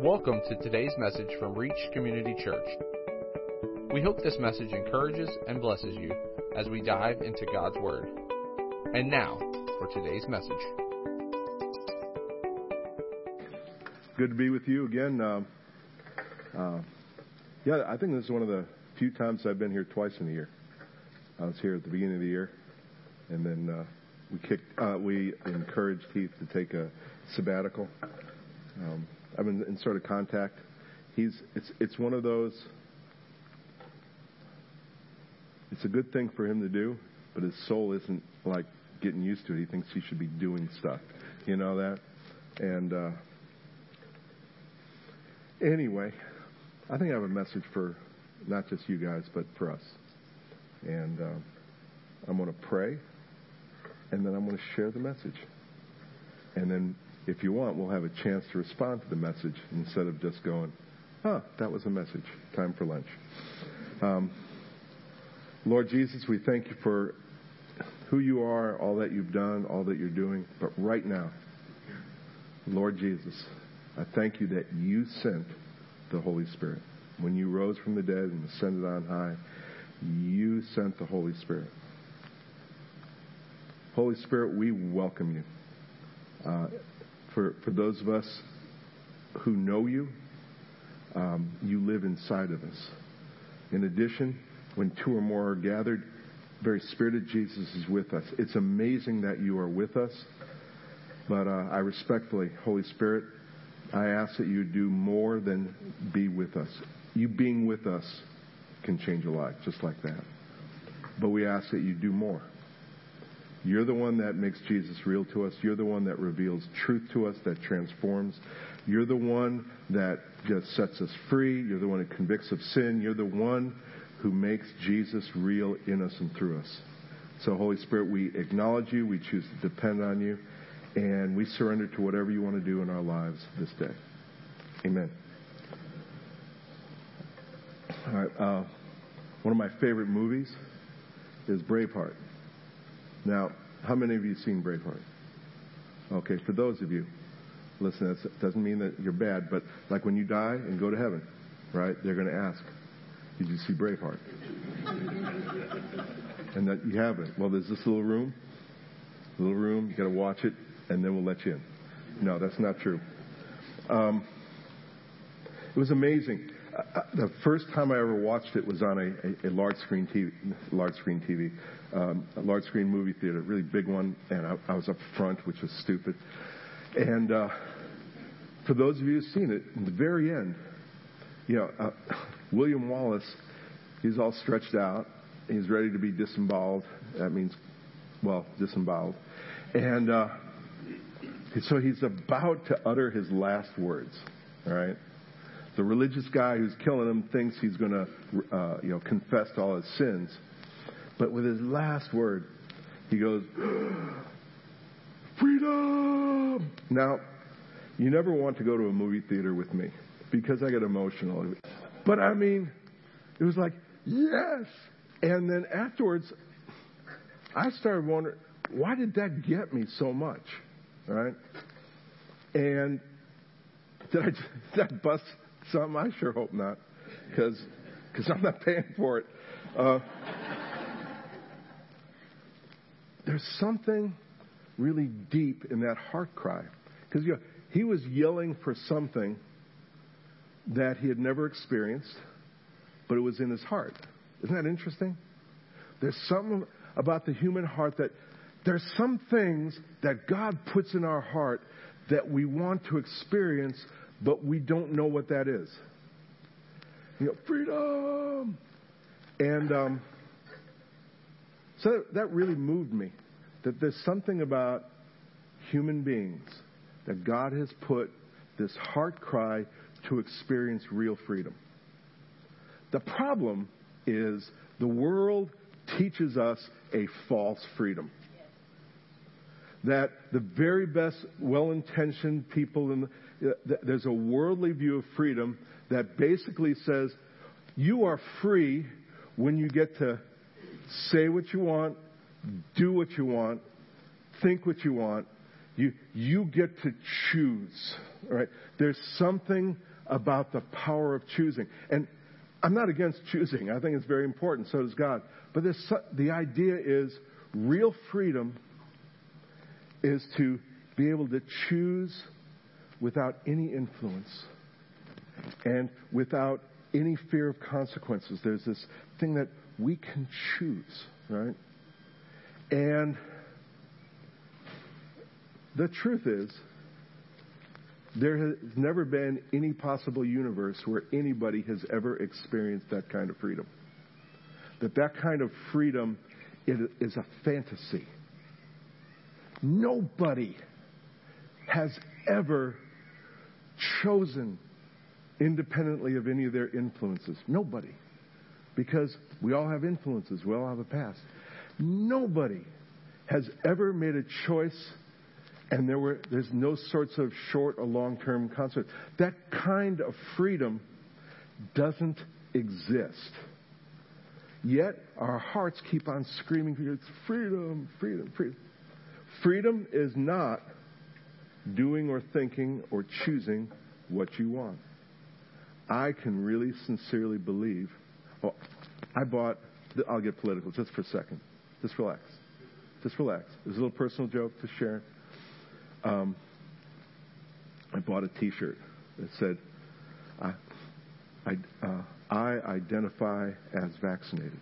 Welcome to today's message from Reach Community Church. We hope this message encourages and blesses you as we dive into God's Word. And now, for today's message. Good to be with you again. Uh, uh, yeah, I think this is one of the few times I've been here twice in a year. I was here at the beginning of the year, and then uh, we kicked, uh, we encouraged Heath to take a sabbatical. Um, I'm in, in sort of contact. He's it's it's one of those. It's a good thing for him to do, but his soul isn't like getting used to it. He thinks he should be doing stuff. You know that? And uh, anyway, I think I have a message for not just you guys, but for us. And uh, I'm going to pray, and then I'm going to share the message. And then if you want, we'll have a chance to respond to the message instead of just going, ah, that was a message. Time for lunch. Um, Lord Jesus, we thank you for who you are, all that you've done, all that you're doing. But right now, Lord Jesus, I thank you that you sent the Holy Spirit. When you rose from the dead and ascended on high, you sent the Holy Spirit. Holy Spirit, we welcome you. Uh, for, for those of us who know you, um, you live inside of us. In addition, when two or more are gathered, the very Spirit of Jesus is with us. It's amazing that you are with us, but uh, I respectfully, Holy Spirit, I ask that you do more than be with us. You being with us can change a life, just like that. But we ask that you do more. You're the one that makes Jesus real to us. You're the one that reveals truth to us, that transforms. You're the one that just sets us free. You're the one who convicts of sin. You're the one who makes Jesus real in us and through us. So, Holy Spirit, we acknowledge you. We choose to depend on you. And we surrender to whatever you want to do in our lives this day. Amen. All right. Uh, one of my favorite movies is Braveheart. Now, how many of you seen Braveheart? Okay, for those of you, listen, that doesn't mean that you're bad, but like when you die and go to heaven, right? They're going to ask, "Did you see Braveheart?" and that you haven't. Well, there's this little room, little room. You got to watch it, and then we'll let you in. No, that's not true. Um, it was amazing. The first time I ever watched it was on a, a, a large screen TV, large screen TV, um, a large screen movie theater, really big one, and I, I was up front, which was stupid. And uh, for those of you who've seen it, in the very end, you know, uh, William Wallace, he's all stretched out, he's ready to be disemboweled. That means, well, disemboweled, and uh, so he's about to utter his last words. All right the religious guy who's killing him thinks he's going to, uh, you know, confess all his sins. But with his last word, he goes, freedom! Now, you never want to go to a movie theater with me because I get emotional. But I mean, it was like, yes! And then afterwards, I started wondering, why did that get me so much? Right? And did I, did I bust something? I sure hope not, because because I'm not paying for it. Uh, there's something really deep in that heart cry, because you know, he was yelling for something that he had never experienced, but it was in his heart. Isn't that interesting? There's something about the human heart that there's some things that God puts in our heart that we want to experience, but we don't know what that is. You know, freedom! And um, so that really moved me. That there's something about human beings that God has put this heart cry to experience real freedom. The problem is the world teaches us a false freedom that the very best well intentioned people in the, uh, there's a worldly view of freedom that basically says you are free when you get to say what you want, do what you want, think what you want. You, you get to choose, right? There's something about the power of choosing. And I'm not against choosing. I think it's very important. So does God. But this, the idea is real freedom is to be able to choose without any influence and without any fear of consequences. There's this thing that we can choose, right? And the truth is, there has never been any possible universe where anybody has ever experienced that kind of freedom. That that kind of freedom is a fantasy. Nobody has ever chosen independently of any of their influences. Nobody. Because we all have influences, we all have a past. Nobody has ever made a choice and there were there's no sorts of short or long term consequences. That kind of freedom doesn't exist. Yet our hearts keep on screaming, freedom, freedom, freedom. Freedom is not doing or thinking or choosing what you want. I can really sincerely believe. Oh, I bought, I'll get political just for a second. Just relax. Just relax. There's a little personal joke to share. Um, I bought a T-shirt that said, I, I, uh, I identify as vaccinated.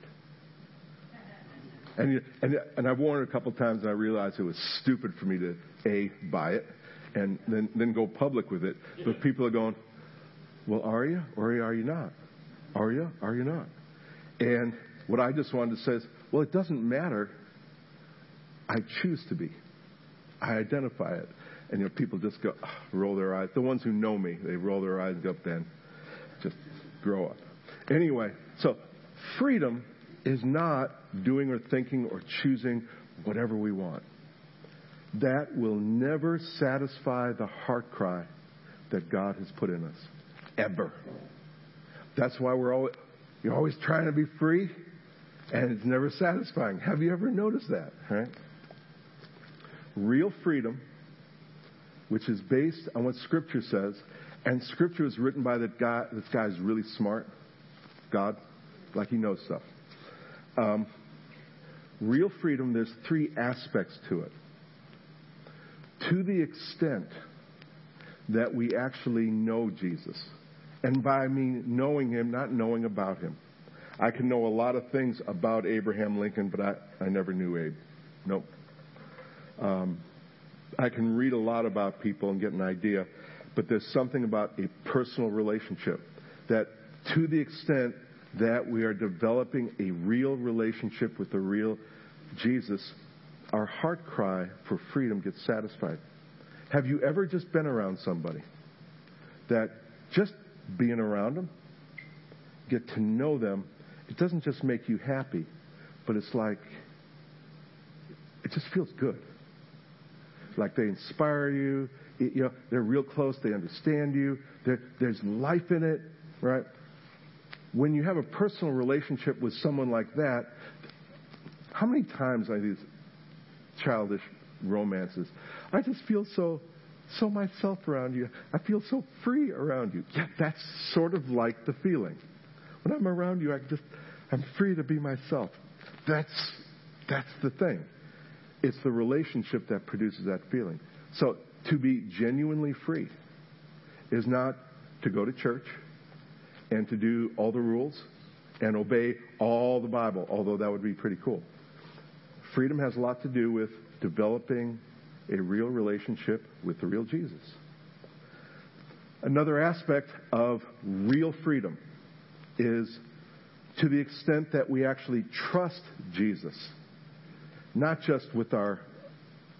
And, and, and I've worn it a couple times and I realized it was stupid for me to, A, buy it and then, then go public with it. But people are going, well, are you or are you not? Are you? Are you not? And what I just wanted to say is, well, it doesn't matter. I choose to be. I identify it. And you know, people just go, roll their eyes. The ones who know me, they roll their eyes go, then just grow up. Anyway, so freedom is not doing or thinking or choosing whatever we want. That will never satisfy the heart cry that God has put in us. Ever. That's why we're always, you're always trying to be free and it's never satisfying. Have you ever noticed that? Right? Real freedom, which is based on what Scripture says, and Scripture is written by that guy. This guy's really smart. God, like he knows stuff. Um, real freedom, there's three aspects to it. To the extent that we actually know Jesus, and by I mean knowing him, not knowing about him. I can know a lot of things about Abraham Lincoln, but I, I never knew Abe. Nope. Um, I can read a lot about people and get an idea, but there's something about a personal relationship that to the extent that we are developing a real relationship with the real Jesus, our heart cry for freedom gets satisfied. Have you ever just been around somebody that just being around them, get to know them, it doesn't just make you happy, but it's like, it just feels good. Like they inspire you, you know, they're real close, they understand you, there's life in it, right? When you have a personal relationship with someone like that, how many times I these childish romances, I just feel so so myself around you. I feel so free around you. Yeah, that's sort of like the feeling. When I'm around you, I just I'm free to be myself. That's that's the thing. It's the relationship that produces that feeling. So to be genuinely free is not to go to church and to do all the rules and obey all the Bible, although that would be pretty cool. Freedom has a lot to do with developing a real relationship with the real Jesus. Another aspect of real freedom is to the extent that we actually trust Jesus, not just with our,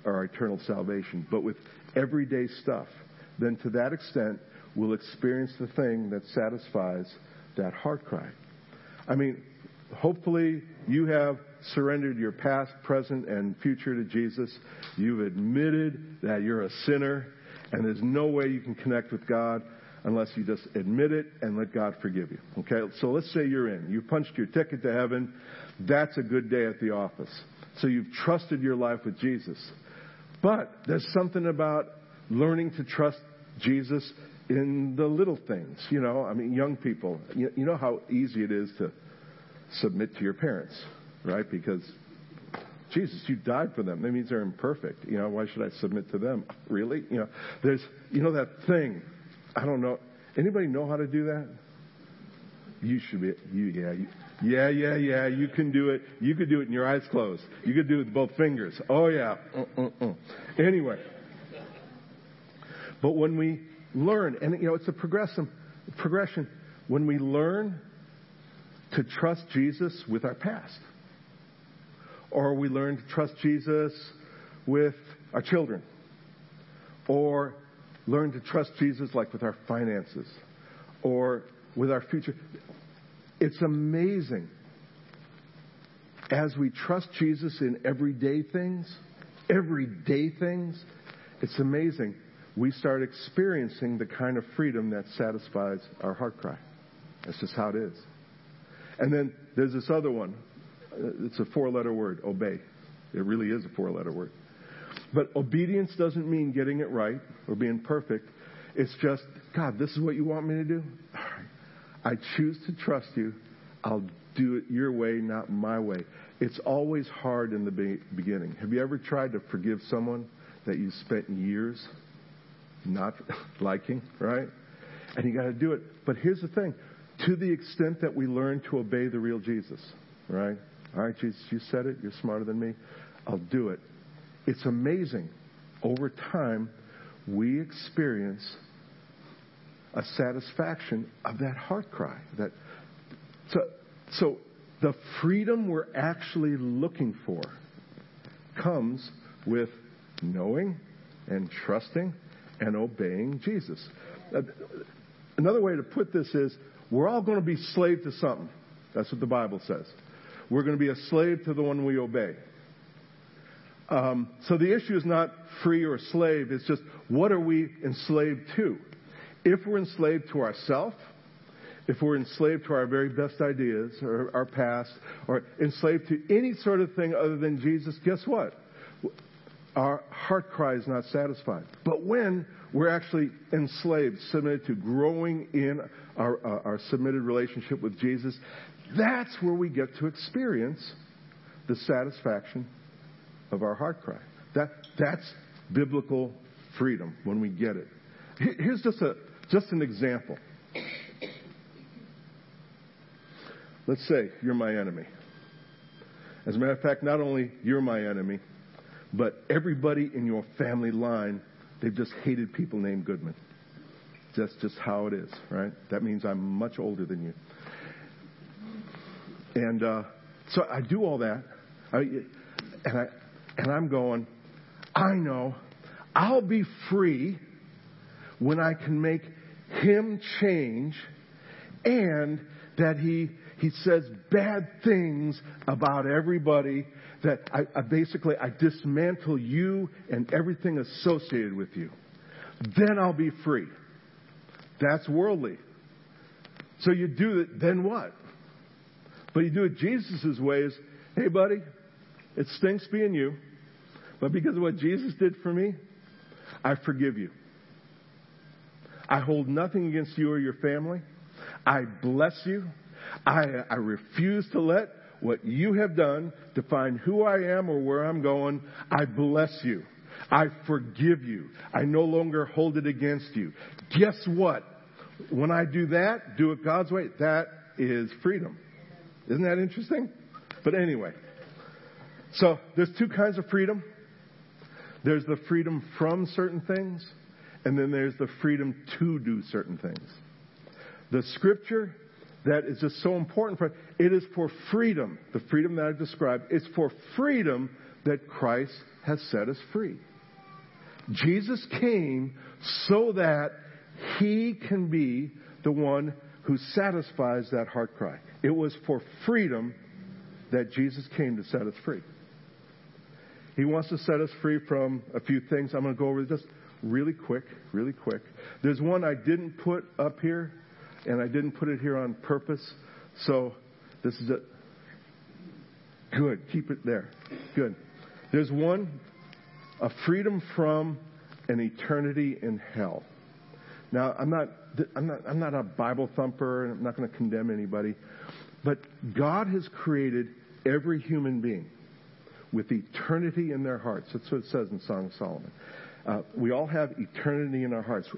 our eternal salvation, but with everyday stuff, then to that extent, will experience the thing that satisfies that heart cry. I mean, hopefully you have surrendered your past, present, and future to Jesus. You've admitted that you're a sinner, and there's no way you can connect with God unless you just admit it and let God forgive you. Okay? So let's say you're in. You punched your ticket to heaven. That's a good day at the office. So you've trusted your life with Jesus. But there's something about learning to trust Jesus in the little things. You know, I mean, young people, you, you know how easy it is to submit to your parents, right? Because Jesus, you died for them. That means they're imperfect. You know, why should I submit to them? Really? You know, there's, you know, that thing. I don't know. Anybody know how to do that? You should be, you, yeah, you, yeah, yeah, yeah, you can do it. You could do it in your eyes closed. You could do it with both fingers. Oh yeah. Uh-uh-uh. Anyway. But when we learn, and you know, it's a progression, when we learn to trust Jesus with our past, or we learn to trust Jesus with our children, or learn to trust Jesus like with our finances, or with our future. It's amazing as we trust Jesus in everyday things, everyday things, it's amazing. We start experiencing the kind of freedom that satisfies our heart cry. That's just how it is. And then there's this other one. Uh, it's a four letter word, obey. It really is a four letter word. But obedience doesn't mean getting it right or being perfect. It's just, God, this is what you want me to do? I choose to trust you. I'll do it your way, not my way. It's always hard in the be- beginning. Have you ever tried to forgive someone that you spent years not liking, right? And you got to do it. But here's the thing to the extent that we learn to obey the real Jesus, right? All right, Jesus, you said it. You're smarter than me. I'll do it. It's amazing. Over time, we experience a satisfaction of that heart cry. That so so the freedom we're actually looking for comes with knowing and trusting and obeying Jesus. Uh, another way to put this is we're all going to be slave to something. That's what the Bible says. We're going to be a slave to the one we obey. Um, so the issue is not free or slave, it's just what are we enslaved to? If we're enslaved to ourselves, if we're enslaved to our very best ideas or our past, or enslaved to any sort of thing other than Jesus, guess what? Our heart cry is not satisfied. But when we're actually enslaved, submitted to growing in our, uh, our submitted relationship with Jesus, that's where we get to experience the satisfaction of our heart cry. That, that's biblical freedom when we get it. Here's just a, just an example. Let's say you're my enemy. As a matter of fact, not only you're my enemy, but everybody in your family line, they've just hated people named Goodman. That's just how it is, right? That means I'm much older than you. And uh, so I do all that, I, and I and I'm going. I know I'll be free when I can make him change and that he he says bad things about everybody that I, I basically I dismantle you and everything associated with you. Then I'll be free. That's worldly. So you do it, then what? But you do it Jesus' ways. Hey, buddy, it stinks being you, but because of what Jesus did for me, I forgive you. I hold nothing against you or your family. I bless you. I, I refuse to let what you have done define who I am or where I'm going. I bless you. I forgive you. I no longer hold it against you. Guess what? When I do that, do it God's way, that is freedom. Isn't that interesting? But anyway, so there's two kinds of freedom. There's the freedom from certain things, and then there's the freedom to do certain things. The scripture that is just so important for it is for freedom, the freedom that I've described, it's for freedom that Christ has set us free. Jesus came so that he can be the one who satisfies that heart cry. It was for freedom that Jesus came to set us free. He wants to set us free from a few things. I'm going to go over just really quick, really quick. There's one I didn't put up here, and I didn't put it here on purpose. So this is it. Good. Keep it there. Good. There's one a freedom from an eternity in hell. Now, I'm not, I'm not, I'm not a Bible thumper, and I'm not going to condemn anybody, but God has created every human being with eternity in their hearts. That's what it says in Song of Solomon. Uh, we all have eternity in our hearts.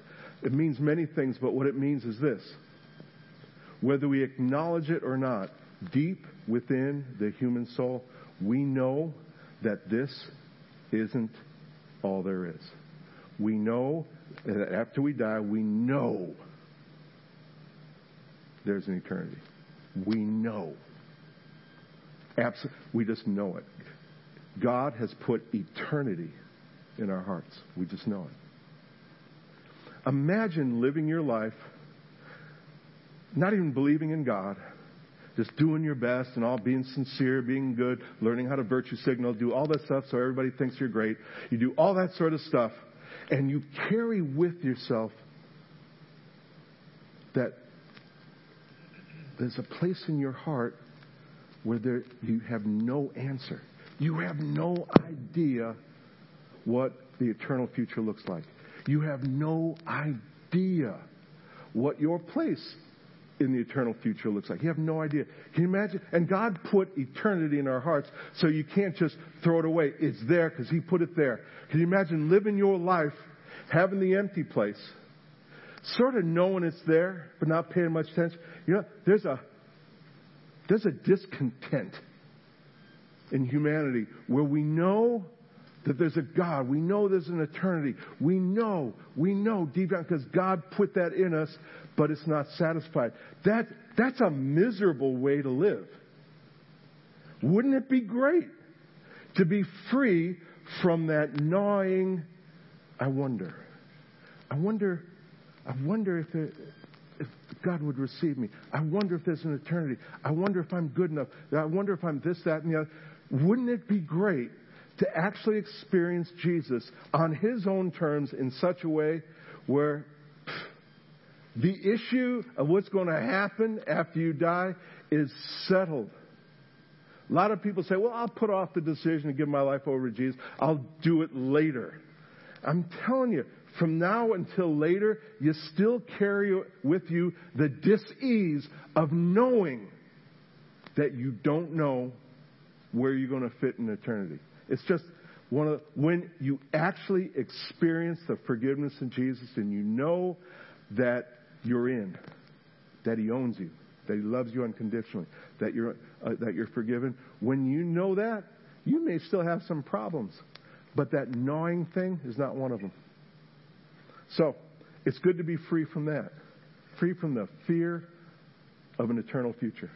It means many things, but what it means is this. Whether we acknowledge it or not, deep within the human soul, we know that this isn't all there is. We know that after we die, we know there's an eternity. We know. Absol- we just know it. God has put eternity in our hearts. We just know it. Imagine living your life not even believing in God, just doing your best and all being sincere, being good, learning how to virtue signal, do all that stuff so everybody thinks you're great. You do all that sort of stuff, and you carry with yourself that there's a place in your heart where there, you have no answer. You have no idea what the eternal future looks like. You have no idea what your place in the eternal future looks like. You have no idea. Can you imagine? And God put eternity in our hearts, so you can't just throw it away. It's there because He put it there. Can you imagine living your life, having the empty place, sort of knowing it's there, but not paying much attention? You know, there's a there's a discontent in humanity where we know that there's a God. We know there's an eternity. We know, we know deep down because God put that in us, but it's not satisfied. That, that's a miserable way to live. Wouldn't it be great to be free from that gnawing, I wonder. I wonder, I wonder if, it, if God would receive me. I wonder if there's an eternity. I wonder if I'm good enough. I wonder if I'm this, that, and the other. Wouldn't it be great to actually experience Jesus on his own terms in such a way where the issue of what's going to happen after you die is settled. A lot of people say, well, I'll put off the decision to give my life over to Jesus. I'll do it later. I'm telling you, from now until later, you still carry with you the dis-ease of knowing that you don't know where you're going to fit in eternity. It's just one of when you actually experience the forgiveness in Jesus and you know that you're in, that He owns you, that He loves you unconditionally, that you're uh, that you're forgiven. When you know that, you may still have some problems, but that gnawing thing is not one of them. So, it's good to be free from that, free from the fear of an eternal future.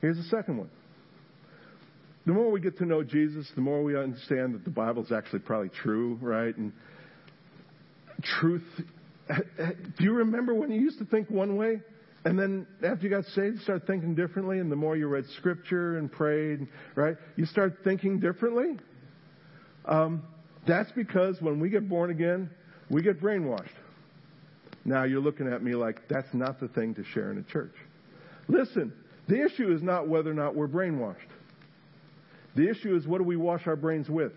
Here's the second one the more we get to know Jesus, the more we understand that the Bible is actually probably true, right? And truth. Do you remember when you used to think one way? And then after you got saved, you start thinking differently. And the more you read scripture and prayed, right, you start thinking differently. Um, that's because when we get born again, we get brainwashed. Now you're looking at me like that's not the thing to share in a church. Listen, the issue is not whether or not we're brainwashed. The issue is what do we wash our brains with?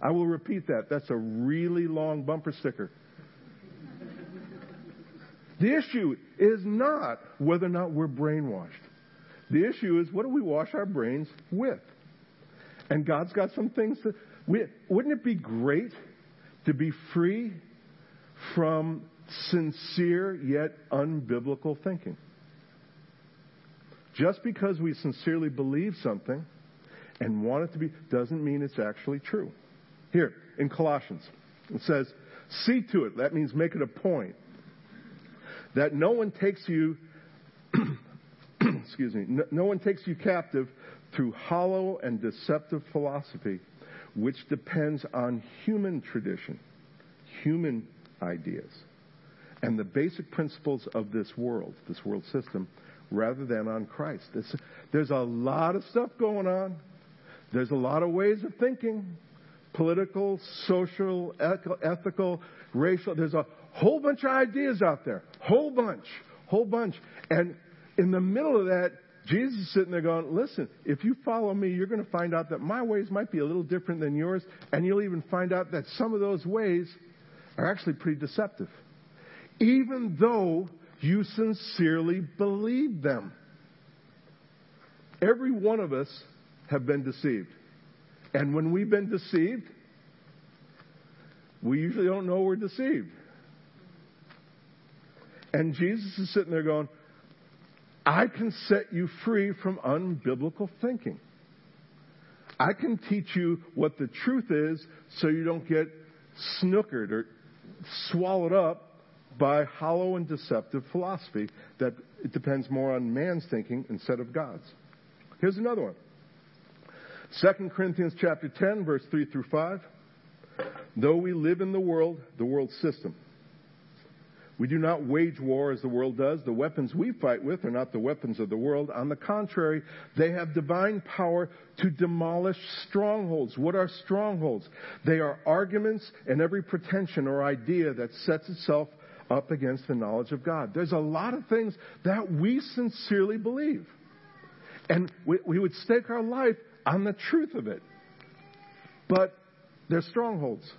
I will repeat that. That's a really long bumper sticker. The issue is not whether or not we're brainwashed. The issue is what do we wash our brains with? And God's got some things to. We, wouldn't it be great to be free from sincere yet unbiblical thinking? Just because we sincerely believe something and want it to be doesn't mean it's actually true. Here, in Colossians, it says, see to it, that means make it a point, that no one takes you, excuse me, no, no one takes you captive through hollow and deceptive philosophy, which depends on human tradition, human ideas, and the basic principles of this world, this world system, rather than on Christ. There's, there's a lot of stuff going on. There's a lot of ways of thinking political, social, ethical, racial. There's a whole bunch of ideas out there. Whole bunch. Whole bunch. And in the middle of that, Jesus is sitting there going, listen, if you follow me, you're going to find out that my ways might be a little different than yours, and you'll even find out that some of those ways are actually pretty deceptive. Even though you sincerely believe them. Every one of us have been deceived. And when we've been deceived, we usually don't know we're deceived. And Jesus is sitting there going, I can set you free from unbiblical thinking. I can teach you what the truth is so you don't get snookered or swallowed up by hollow and deceptive philosophy that it depends more on man's thinking instead of God's. Here's another one. 2 Corinthians chapter 10 verse 3 through 5. Though we live in the world, the world system, we do not wage war as the world does. The weapons we fight with are not the weapons of the world. On the contrary, they have divine power to demolish strongholds. What are strongholds? They are arguments and every pretension or idea that sets itself up against the knowledge of God. There's a lot of things that we sincerely believe. And we, we would stake our life on the truth of it. But they're strongholds.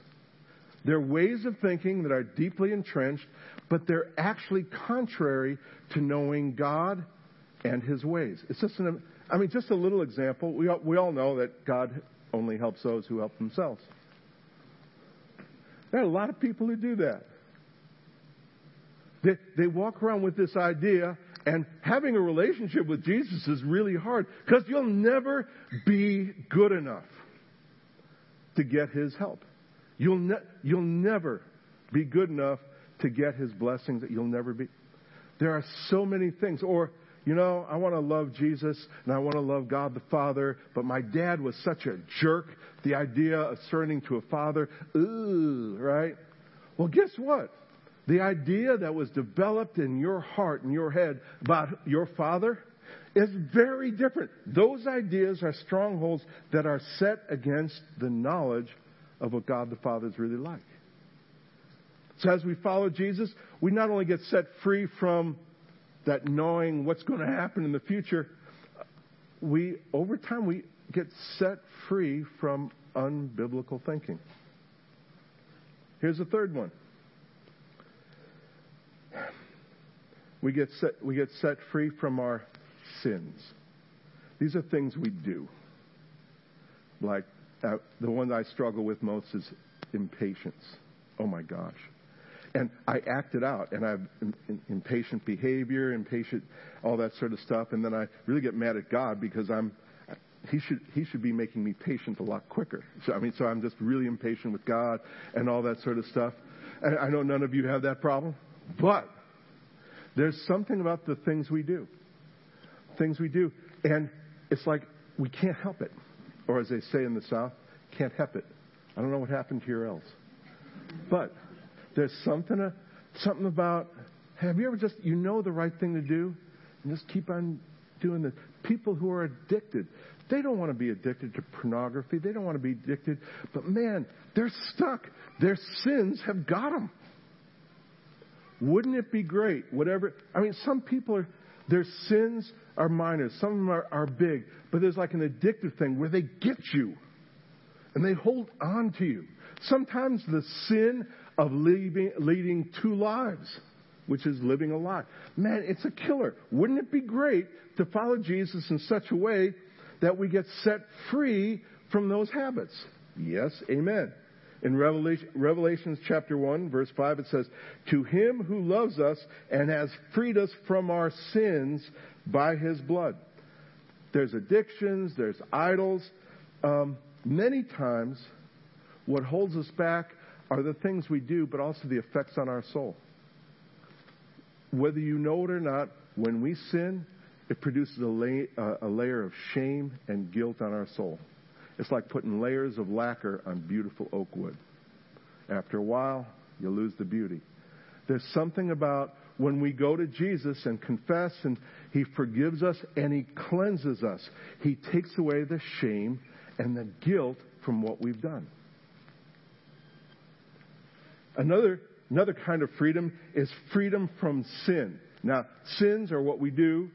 They're ways of thinking that are deeply entrenched, but they're actually contrary to knowing God and His ways. It's just an, I mean, just a little example. We all, we all know that God only helps those who help themselves. There are a lot of people who do that. They, they walk around with this idea, and having a relationship with Jesus is really hard because you'll never be good enough to get His help. You'll, ne- you'll never be good enough to get His blessings that you'll never be. There are so many things. Or, you know, I want to love Jesus and I want to love God the Father, but my dad was such a jerk. The idea of surrendering to a father, ooh, right? Well, guess what? The idea that was developed in your heart and your head about your father is very different. Those ideas are strongholds that are set against the knowledge of what God the Father is really like. So as we follow Jesus, we not only get set free from that knowing what's going to happen in the future, we over time we get set free from unbiblical thinking. Here's the third one. We get set, we get set free from our sins. These are things we do. Like uh, the one I struggle with most is impatience. Oh my gosh. And I act it out, and I have impatient behavior, impatient, all that sort of stuff, and then I really get mad at God because I'm, he should he should be making me patient a lot quicker. So I mean, so I'm just really impatient with God and all that sort of stuff. And I know none of you have that problem, but there's something about the things we do. Things we do. And it's like we can't help it. Or as they say in the South, can't help it. I don't know what happened here else. But there's something, uh, something about, have you ever just, you know the right thing to do, and just keep on doing it. People who are addicted, they don't want to be addicted to pornography. They don't want to be addicted. But man, they're stuck. Their sins have got them. Wouldn't it be great? Whatever. I mean, some people are, their sins are minor, some of them are, are big, but there's like an addictive thing where they get you and they hold on to you. Sometimes the sin of leading, leading two lives, which is living a lie. Man, it's a killer. Wouldn't it be great to follow Jesus in such a way that we get set free from those habits? Yes, amen. In Revelation, Revelations chapter 1, verse 5, it says, To him who loves us and has freed us from our sins by his blood. There's addictions, there's idols. Um, many times, what holds us back are the things we do, but also the effects on our soul. Whether you know it or not, when we sin, it produces a, uh, a layer of shame and guilt on our soul. It's like putting layers of lacquer on beautiful oak wood. After a while, you lose the beauty. There's something about when we go to Jesus and confess and He forgives us and He cleanses us. He takes away the shame and the guilt from what we've done. Another, another kind of freedom is freedom from sin. Now, sins are what we do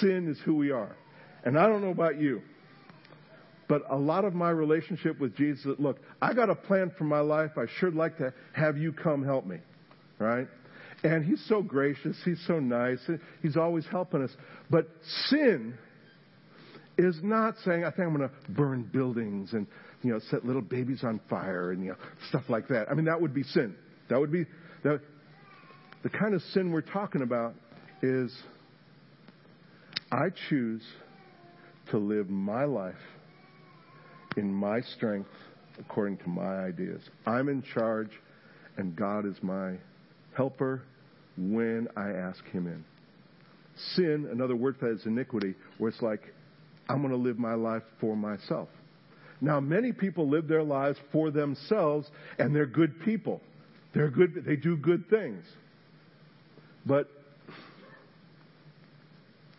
sin is who we are. And I don't know about you, but a lot of my relationship with Jesus, look, I got a plan for my life. I sure like to have you come help me, right? And he's so gracious. He's so nice. He's always helping us. But sin is not saying, I think I'm going to burn buildings and, you know, set little babies on fire and, you know, stuff like that. I mean, that would be sin. That would be, that, the kind of sin we're talking about is I choose to live my life in my strength according to my ideas. I'm in charge and God is my helper when I ask Him in. Sin, another word for that is iniquity, where it's like, I'm going to live my life for myself. Now, many people live their lives for themselves, and they're good people. They're good, they do good things. But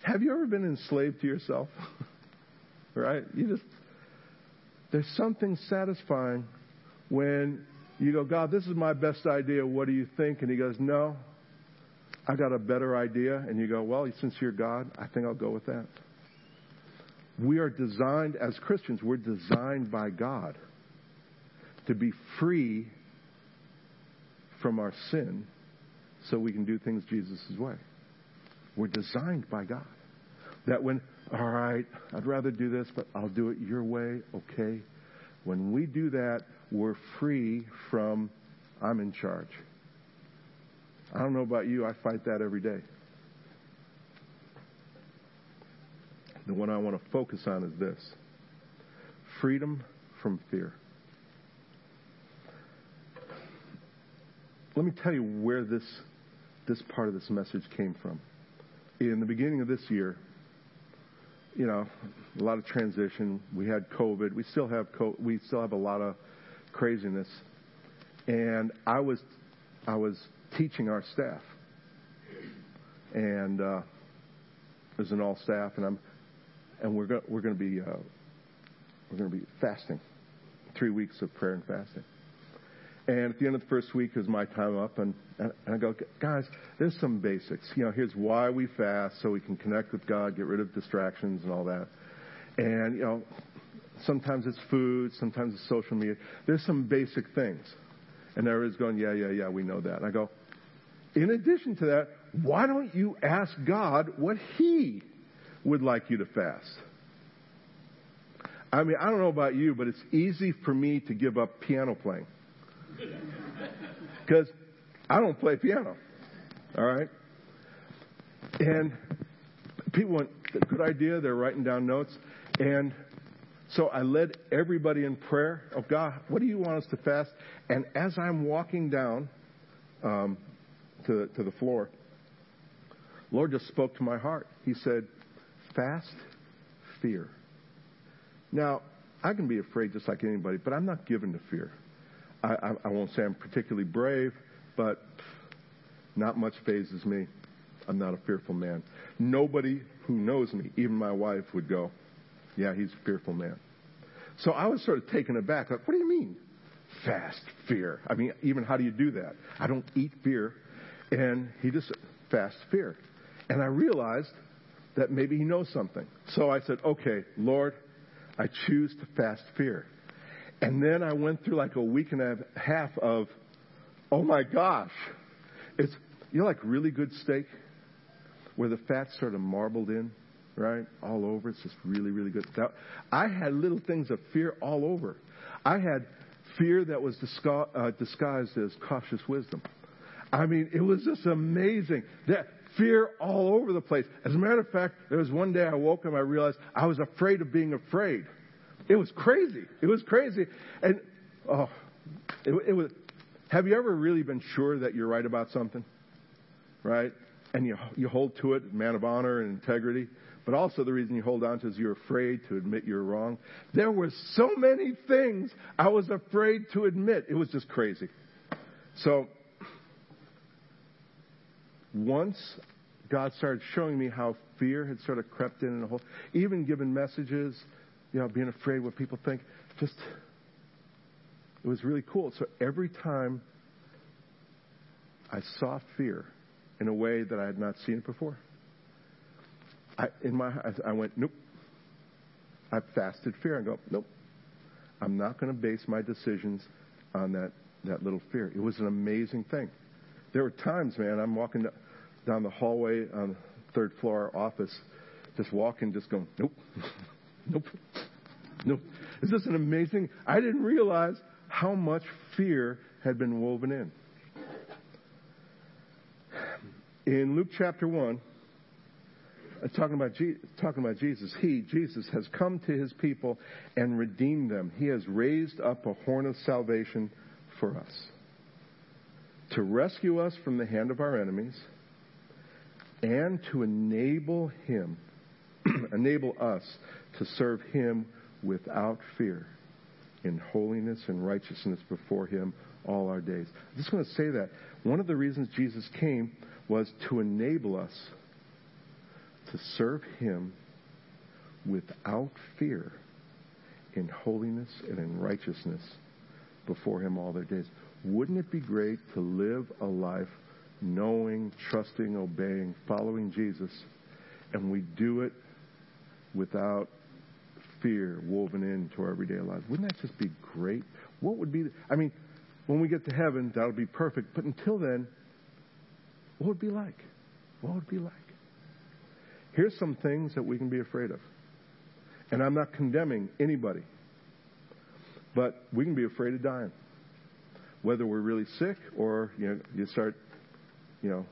have you ever been enslaved to yourself? right? You just, there's something satisfying when you go, God, this is my best idea. What do you think? And he goes, No, I got a better idea. And you go, Well, since you're God, I think I'll go with that. We are designed, as Christians, we're designed by God to be free from our sin so we can do things Jesus' way. We're designed by God. That when, all right, I'd rather do this, but I'll do it your way, okay? When we do that, we're free from, I'm in charge. I don't know about you, I fight that every day. The one I want to focus on is this freedom from fear. Let me tell you where this, this part of this message came from. In the beginning of this year, you know, a lot of transition. We had COVID. We still have co- we still have a lot of craziness. And I was I was teaching our staff, and uh, it was an all staff, and I'm and we're go- we're going to be uh, we're going to be fasting, three weeks of prayer and fasting. And at the end of the first week is my time up, and, and I go, guys, there's some basics. You know, here's why we fast, so we can connect with God, get rid of distractions and all that. And, you know, sometimes it's food, sometimes it's social media. There's some basic things. And everybody's going, yeah, yeah, yeah, we know that. And I go, in addition to that, why don't you ask God what He would like you to fast? I mean, I don't know about you, but it's easy for me to give up piano playing. Because I don't play piano. All right? And people went, good idea. They're writing down notes. And so I led everybody in prayer. Oh, God, what do you want us to fast? And as I'm walking down um, to, to the floor, Lord just spoke to my heart. He said, fast fear. Now, I can be afraid just like anybody, but I'm not given to fear. I, I, I won't say I'm particularly brave, but not much fazes me. I'm not a fearful man. Nobody who knows me, even my wife, would go, Yeah, he's a fearful man. So I was sort of taken aback. Like, what do you mean? Fast fear. I mean, even how do you do that? I don't eat fear. And he just fast fear. And I realized that maybe he knows something. So I said, Okay, Lord, I choose to fast fear. And then I went through like a week and a half of, oh my gosh, it's you know like really good steak, where the fat's sort of marbled in, right, all over. It's just really really good. Now, I had little things of fear all over. I had fear that was disgu- uh, disguised as cautious wisdom. I mean, it was just amazing. That fear all over the place. As a matter of fact, there was one day I woke up I realized I was afraid of being afraid. It was crazy. It was crazy. And, oh, it, it was, have you ever really been sure that you're right about something? Right? And you, you hold to it, man of honor and integrity. But also the reason you hold on to is you're afraid to admit you're wrong. There were so many things I was afraid to admit. It was just crazy. So, once God started showing me how fear had sort of crept in and a whole, even given messages, you know, being afraid what people think. Just, it was really cool. So every time I saw fear in a way that I had not seen it before, I, in my, I went, nope. I fasted fear. and go, nope. I'm not going to base my decisions on that, that little fear. It was an amazing thing. There were times, man, I'm walking down the hallway on the third floor office, just walking, just going, nope, nope, nope. Is this an amazing? I didn't realize how much fear had been woven in. In Luke chapter 1, uh, talking about, talking about Jesus, He, Jesus, has come to His people and redeemed them. He has raised up a horn of salvation for us to rescue us from the hand of our enemies and to enable Him, enable us to serve Him without fear in holiness and righteousness before Him all our days. I'm just going to say that. One of the reasons Jesus came was to enable us to serve Him without fear in holiness and in righteousness before Him all their days. Wouldn't it be great to live a life knowing, trusting, obeying, following Jesus, and we do it without fear woven into our everyday lives? Wouldn't that just be great? What would be, the, I mean, when we get to heaven, that'll be perfect, but until then, what would it be like? What would it be like? Here's some things that we can be afraid of. And I'm not condemning anybody, but we can be afraid of dying. Whether we're really sick or you know you start, you know,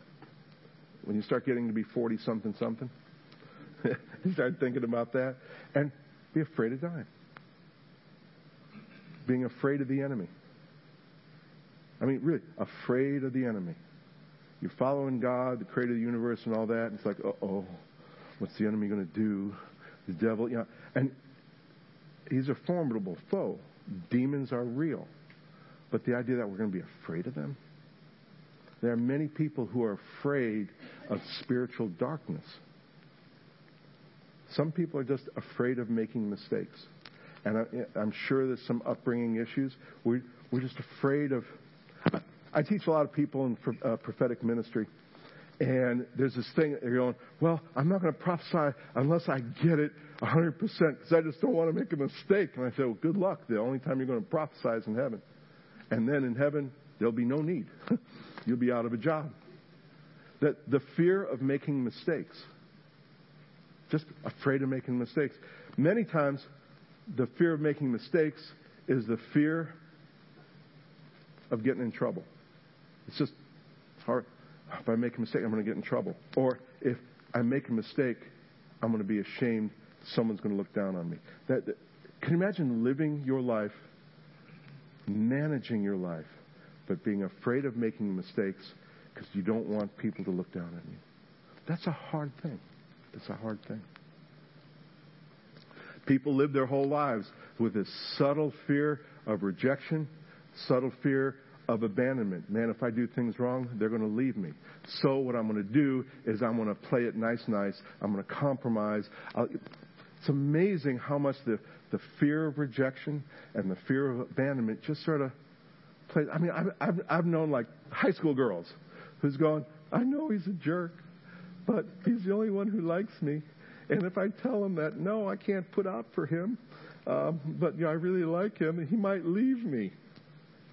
when you start getting to be 40 something something, you start thinking about that and be afraid of dying. Being afraid of the enemy. I mean, really, afraid of the enemy. You're following God, the creator of the universe, and all that. And it's like, uh oh, what's the enemy going to do? The devil, you know. And he's a formidable foe. Demons are real. But the idea that we're going to be afraid of them? There are many people who are afraid of spiritual darkness. Some people are just afraid of making mistakes. And I, am sure there's some upbringing issues. We're, we're just afraid of I teach a lot of people in uh, prophetic ministry, and there's this thing they're going, well, I'm not going to prophesy unless I get it 100% because I just don't want to make a mistake. And I say, well, good luck. The only time you're going to prophesy is in heaven. And then in heaven, there'll be no need. You'll be out of a job. That the fear of making mistakes, just afraid of making mistakes. Many times, the fear of making mistakes is the fear of getting in trouble. It's just hard. If I make a mistake, I'm going to get in trouble. Or if I make a mistake, I'm going to be ashamed. Someone's going to look down on me. That, that, can you imagine living your life, managing your life, but being afraid of making mistakes because you don't want people to look down on you? That's a hard thing. That's a hard thing. People live their whole lives with this subtle fear of rejection, subtle fear of abandonment. Man, if I do things wrong, they're going to leave me. So what I'm going to do is I'm going to play it nice, nice. I'm going to compromise. I'll, it's amazing how much the, the fear of rejection and the fear of abandonment just sort of plays. I mean, I've, I've, I've known like high school girls who's going, I know he's a jerk, but he's the only one who likes me. And if I tell him that, no, I can't put out for him, um, but you know, I really like him, and he might leave me.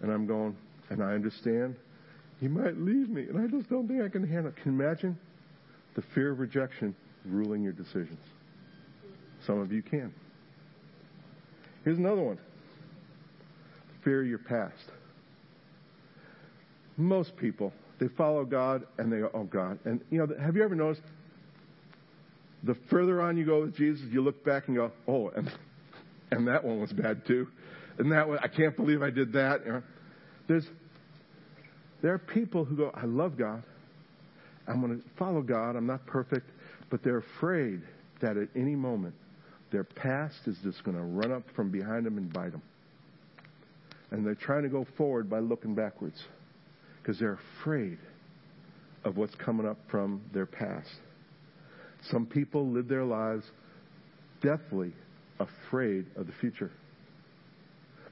And I'm going, and I understand he might leave me, and I just don't think I can handle it. Can you imagine the fear of rejection ruling your decisions? Some of you can. Here's another one fear your past. Most people, they follow God and they go, oh God. And, you know, have you ever noticed the further on you go with Jesus, you look back and go, oh, and, and that one was bad too. And that one, I can't believe I did that. There's, there are people who go, I love God. I'm going to follow God. I'm not perfect. But they're afraid that at any moment their past is just going to run up from behind them and bite them. And they're trying to go forward by looking backwards because they're afraid of what's coming up from their past. Some people live their lives deathly afraid of the future.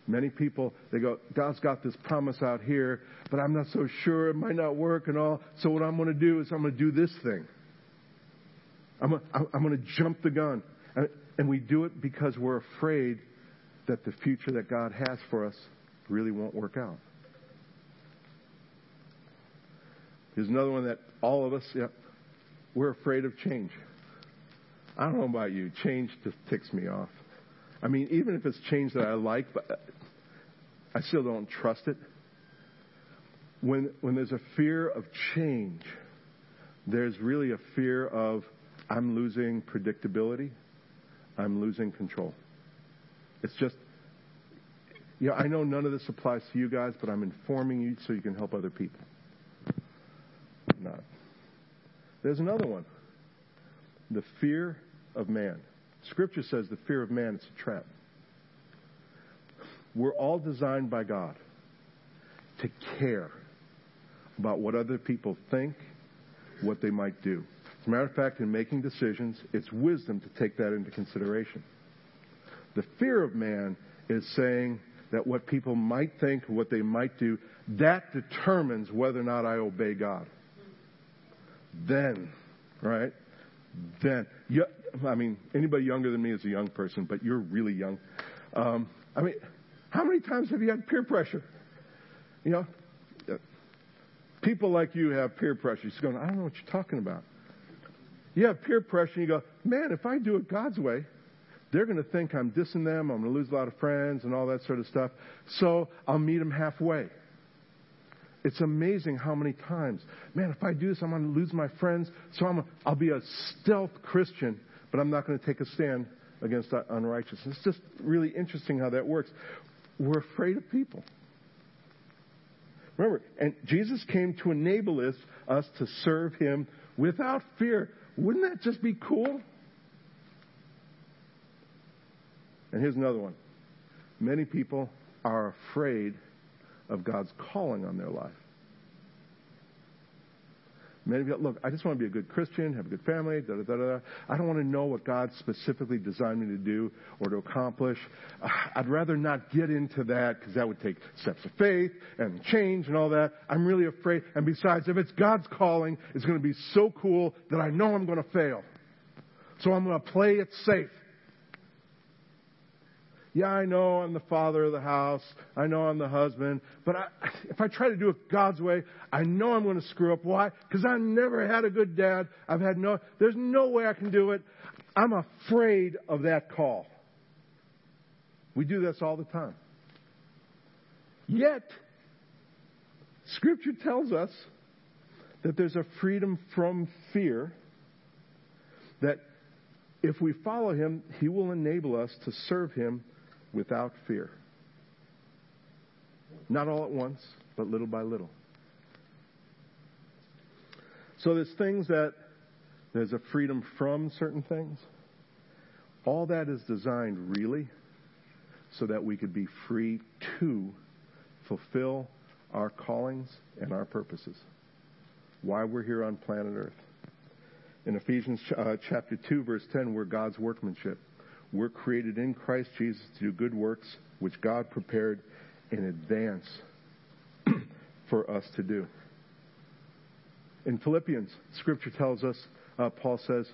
Many people, they go, God's got this promise out here, but I'm not so sure. It might not work and all. So what I'm going to do is I'm going to do this thing. I'm, I'm going to jump the gun. And we do it because we're afraid that the future that God has for us really won't work out. Here's another one that all of us, yeah, we're afraid of change. I don't know about you. Change just ticks me off. I mean, even if it's change that I like, but I still don't trust it. When, when there's a fear of change, there's really a fear of I'm losing predictability, I'm losing control. It's just, yeah, I know none of this applies to you guys, but I'm informing you so you can help other people. Not. There's another one the fear of man. Scripture says the fear of man is a trap. We're all designed by God to care about what other people think, what they might do. As a matter of fact, in making decisions, it's wisdom to take that into consideration. The fear of man is saying that what people might think, what they might do, that determines whether or not I obey God. Then, right? Then, you, I mean, anybody younger than me is a young person, but you're really young. Um, I mean, how many times have you had peer pressure? You know, people like you have peer pressure. You're going, I don't know what you're talking about. You have peer pressure, and you go, man, if I do it God's way, they're going to think I'm dissing them, I'm going to lose a lot of friends, and all that sort of stuff. So I'll meet them halfway. It's amazing how many times, man, if I do this, I'm going to lose my friends. So I'm I'll be a stealth Christian, but I'm not going to take a stand against unrighteousness. It's just really interesting how that works. We're afraid of people. Remember, and Jesus came to enable us, us to serve Him without fear. Wouldn't that just be cool? And here's another one. Many people are afraid of God's calling on their life. Many of you, look, I just want to be a good Christian, have a good family, da da da da. I don't want to know what God specifically designed me to do or to accomplish. Uh, I'd rather not get into that because that would take steps of faith and change and all that. I'm really afraid. And besides, if it's God's calling, it's going to be so cool that I know I'm going to fail. So I'm going to play it safe. Yeah, I know I'm the father of the house. I know I'm the husband. But I, if I try to do it God's way, I know I'm going to screw up. Why? Because I never had a good dad. I've had no, there's no way I can do it. I'm afraid of that call. We do this all the time. Yet, Scripture tells us that there's a freedom from fear that if we follow Him, He will enable us to serve Him without fear. Not all at once, but little by little. So there's things that there's a freedom from certain things. All that is designed really so that we could be free to fulfill our callings and our purposes. Why we're here on planet Earth. In Ephesians uh, chapter 2, verse 10, we're God's workmanship. We're created in Christ Jesus to do good works which God prepared in advance for us to do. In Philippians, Scripture tells us, uh, Paul says,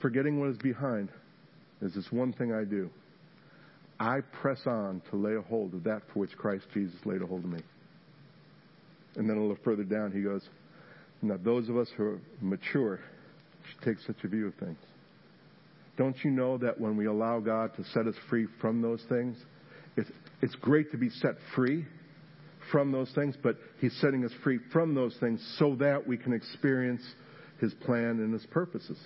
forgetting what is behind, is this one thing I do. I press on to lay a hold of that for which Christ Jesus laid a hold of me. And then a little further down, he goes, Now, those of us who are mature should take such a view of things. Don't you know that when we allow God to set us free from those things, it's, it's great to be set free from those things, but He's setting us free from those things so that we can experience His plan and His purposes.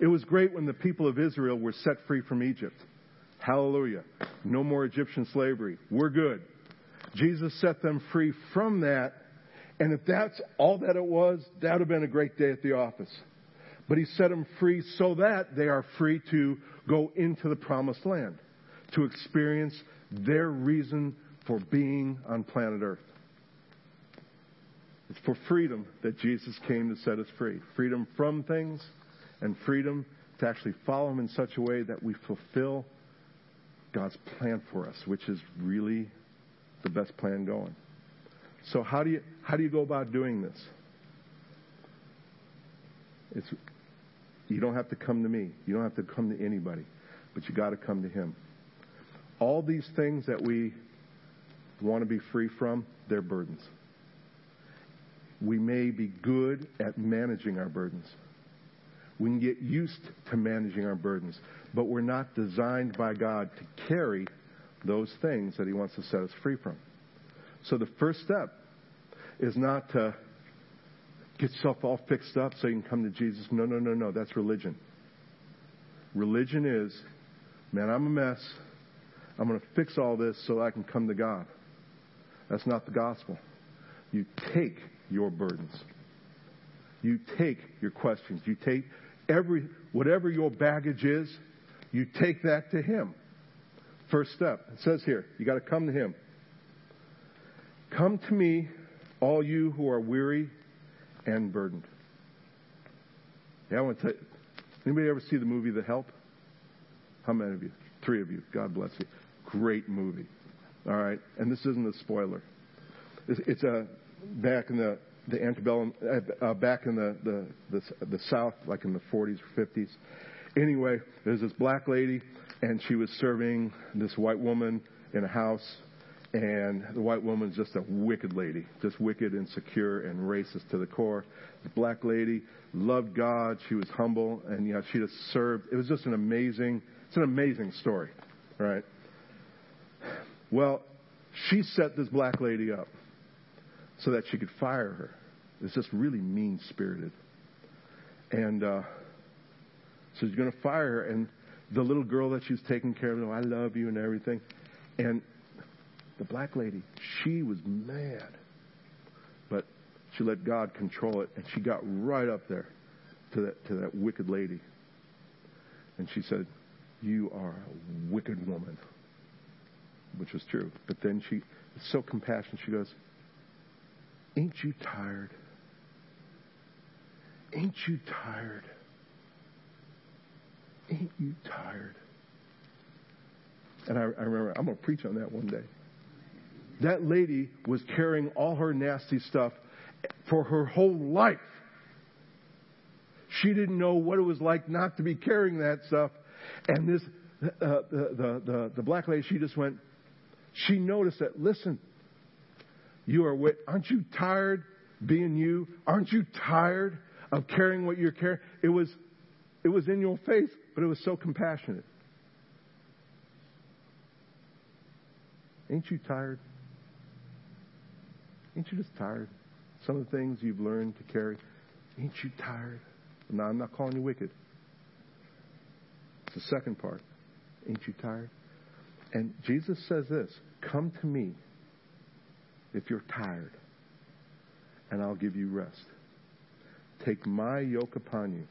It was great when the people of Israel were set free from Egypt. Hallelujah. No more Egyptian slavery. We're good. Jesus set them free from that. And if that's all that it was, that would have been a great day at the office. But he set them free so that they are free to go into the promised land, to experience their reason for being on planet Earth. It's for freedom that Jesus came to set us free. Freedom from things and freedom to actually follow Him in such a way that we fulfill God's plan for us, which is really the best plan going. So how do you how do you go about doing this? It's You don't have to come to me. You don't have to come to anybody, but you got to come to Him. All these things that we want to be free from, they're burdens. We may be good at managing our burdens. We can get used to managing our burdens, but we're not designed by God to carry those things that He wants to set us free from. So the first step is not to get yourself all fixed up so you can come to Jesus. No, no, no, no. That's religion. Religion is, man, I'm a mess. I'm going to fix all this so I can come to God. That's not the gospel. You take your burdens. You take your questions. You take every, whatever your baggage is, you take that to Him. First step. It says here, you got to come to Him. Come to me, all you who are weary and burdened. Yeah, I want to tell you, anybody ever see the movie The Help? How many of you? Three of you. God bless you. Great movie. All right, and this isn't a spoiler. It's, it's a back in the the antebellum, uh, uh, back in the, the the the South, like in the 40s or 50s. Anyway, there's this black lady, and she was serving this white woman in a house, and the white woman's just a wicked lady, just wicked, insecure, and racist to the core. The black lady loved God. She was humble, and know, she just served. It was just an amazing. It's an amazing story, right? Well, she set this black lady up so that she could fire her. It's just really mean spirited. And uh, so she's going to fire her. And the little girl that she's taking care of, oh, I love you and everything. And the black lady, she was mad. But she let God control it. And she got right up there to that, to that wicked lady. And she said, You are a wicked woman which was true. But then she, so compassionate, she goes, Ain't you tired? Ain't you tired? Ain't you tired? And I, I remember, I'm going to preach on that one day. That lady was carrying all her nasty stuff for her whole life. She didn't know what it was like not to be carrying that stuff. And this, uh, the, the, the, the black lady, she just went, she noticed that, listen, you are, with, aren't you tired being you? Aren't you tired of carrying what you're carrying? It was, it was in your face, but it was so compassionate. Ain't you tired? Ain't you just tired? Some of the things you've learned to carry. Ain't you tired? No, I'm not calling you wicked. It's the second part. Ain't you tired? And Jesus says this Come to me if you're tired, and I'll give you rest. Take my yoke upon you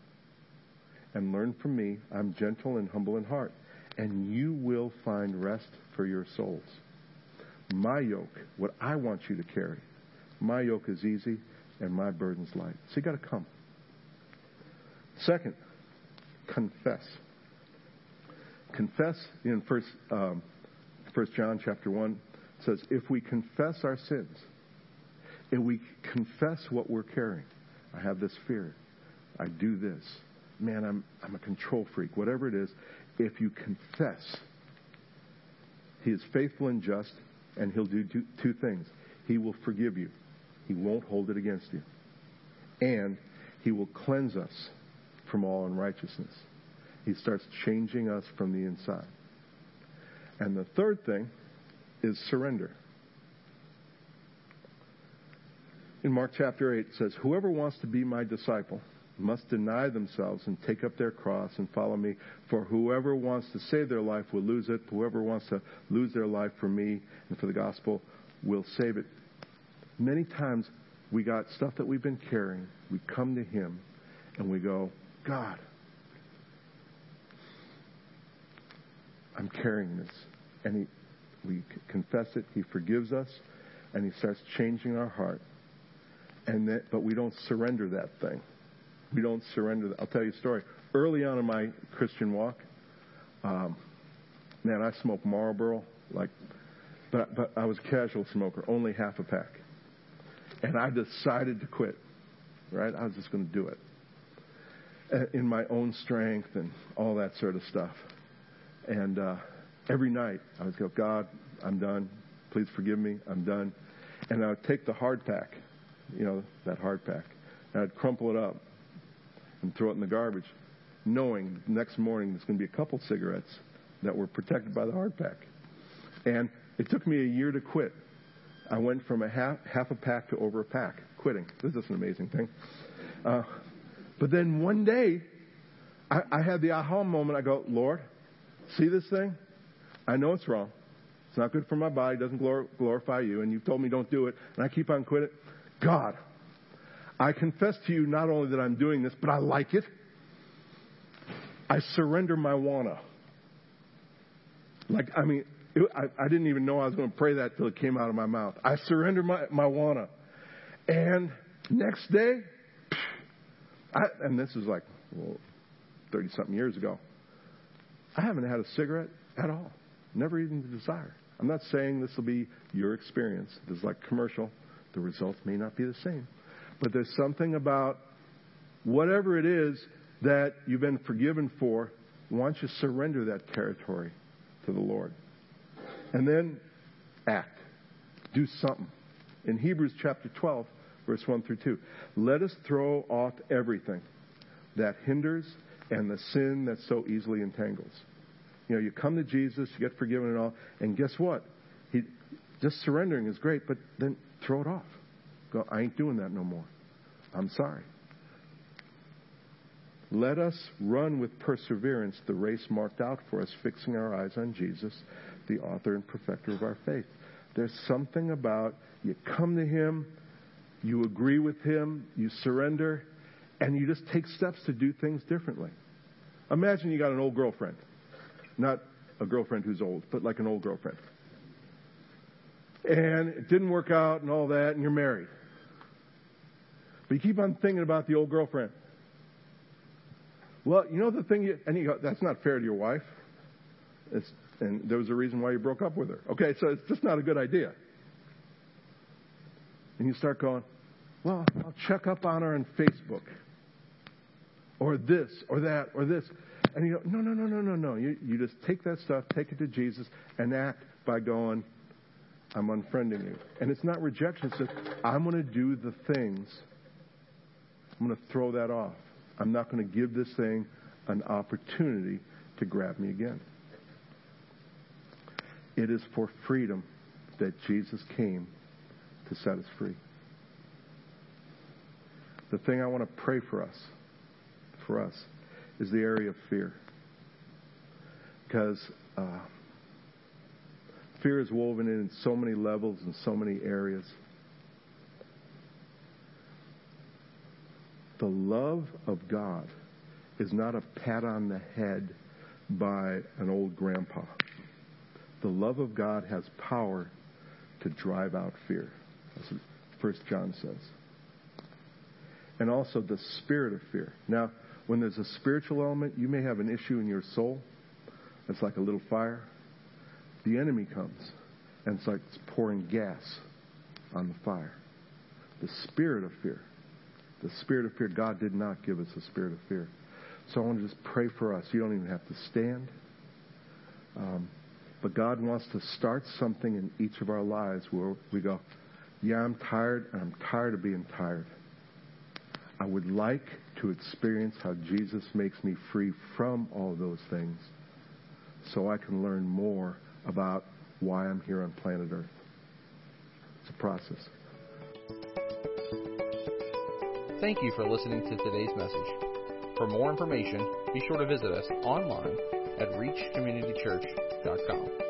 and learn from me. I'm gentle and humble in heart, and you will find rest for your souls. My yoke, what I want you to carry, my yoke is easy and my burden's light. So you got to come. Second, confess. Confess in First um, First John chapter one says, if we confess our sins, if we confess what we're carrying, I have this fear, I do this, man, I'm I'm a control freak, whatever it is, if you confess, He is faithful and just, and He'll do two, two things. He will forgive you. He won't hold it against you. And He will cleanse us from all unrighteousness. He starts changing us from the inside. And the third thing is surrender. In Mark chapter 8, it says, Whoever wants to be my disciple must deny themselves and take up their cross and follow me. For whoever wants to save their life will lose it. Whoever wants to lose their life for me and for the gospel will save it. Many times we got stuff that we've been carrying. We come to Him and we go, God, I'm carrying this. And he, we confess it, he forgives us, and he starts changing our heart. And that, but we don't surrender that thing. We don't surrender that. I'll tell you a story. Early on in my Christian walk, um, man, I smoked Marlboro, like, but, but I was a casual smoker, only half a pack. And I decided to quit, right? I was just going to do it. uh, in my own strength and all that sort of stuff. And uh, every night I would go, God, I'm done. Please forgive me. I'm done. And I would take the hard pack, you know, that hard pack, and I'd crumple it up and throw it in the garbage, knowing next morning there's going to be a couple cigarettes that were protected by the hard pack. And it took me a year to quit. I went from a half, half a pack to over a pack, quitting. This is an amazing thing. Uh, but then one day, I, I had the aha moment. I go, Lord, see this thing? I know it's wrong. It's not good for my body. It doesn't glor- glorify you. And you've told me don't do it. And I keep on quitting. God, I confess to you not only that I'm doing this, but I like it. I surrender my wanna. Like, I mean, I, I didn't even know I was going to pray that till it came out of my mouth. I surrender my, my wanna. And next day, I, and this is like, well, 30 something years ago, I haven't had a cigarette at all. Never even the desire. I'm not saying this will be your experience. This is like commercial. The results may not be the same. But there's something about whatever it is that you've been forgiven for, why don't you surrender that territory to the Lord? And then act. Do something. In Hebrews chapter 12, verse 1 through 2, let us throw off everything that hinders and the sin that so easily entangles. You know, you come to Jesus, you get forgiven and all, and guess what? He, just surrendering is great, but then throw it off. Go, I ain't doing that no more. I'm sorry. Let us run with perseverance the race marked out for us, fixing our eyes on Jesus, the author and perfecter of our faith. There's something about you come to Him, you agree with Him, you surrender, and you just take steps to do things differently. Imagine you got an old girlfriend. Not a girlfriend who's old, but like an old girlfriend. And it didn't work out and all that, and you're married. But you keep on thinking about the old girlfriend. Well, you know the thing, you, and you go, that's not fair to your wife. It's, and there was a reason why you broke up with her. Okay, so it's just not a good idea. And you start going, well, I'll check up on her on Facebook. Or this, or that, or this. And you go, no, no, no, no, no, no. You, you just take that stuff, take it to Jesus, and act by going, I'm unfriending you. And it's not rejection. It's just, I'm going to do the things. I'm going to throw that off. I'm not going to give this thing an opportunity to grab me again. It is for freedom that Jesus came to set us free. The thing I want to pray for us, for us, is the area of fear. Because uh, fear is woven in in so many levels and so many areas. The love of God is not a pat on the head by an old grandpa. The love of God has power to drive out fear. That's what First John says. And also the spirit of fear. Now, when there's a spiritual element, you may have an issue in your soul. It's like a little fire. The enemy comes, and it's like it's pouring gas on the fire. The spirit of fear. The spirit of fear. God did not give us a spirit of fear. So I want to just pray for us. You don't even have to stand. Um, but God wants to start something in each of our lives where we go, yeah, I'm tired, and I'm tired of being tired. I would like to experience how Jesus makes me free from all those things so I can learn more about why I'm here on planet Earth. It's a process. Thank you for listening to today's message. For more information, be sure to visit us online at reachcommunitychurch.com.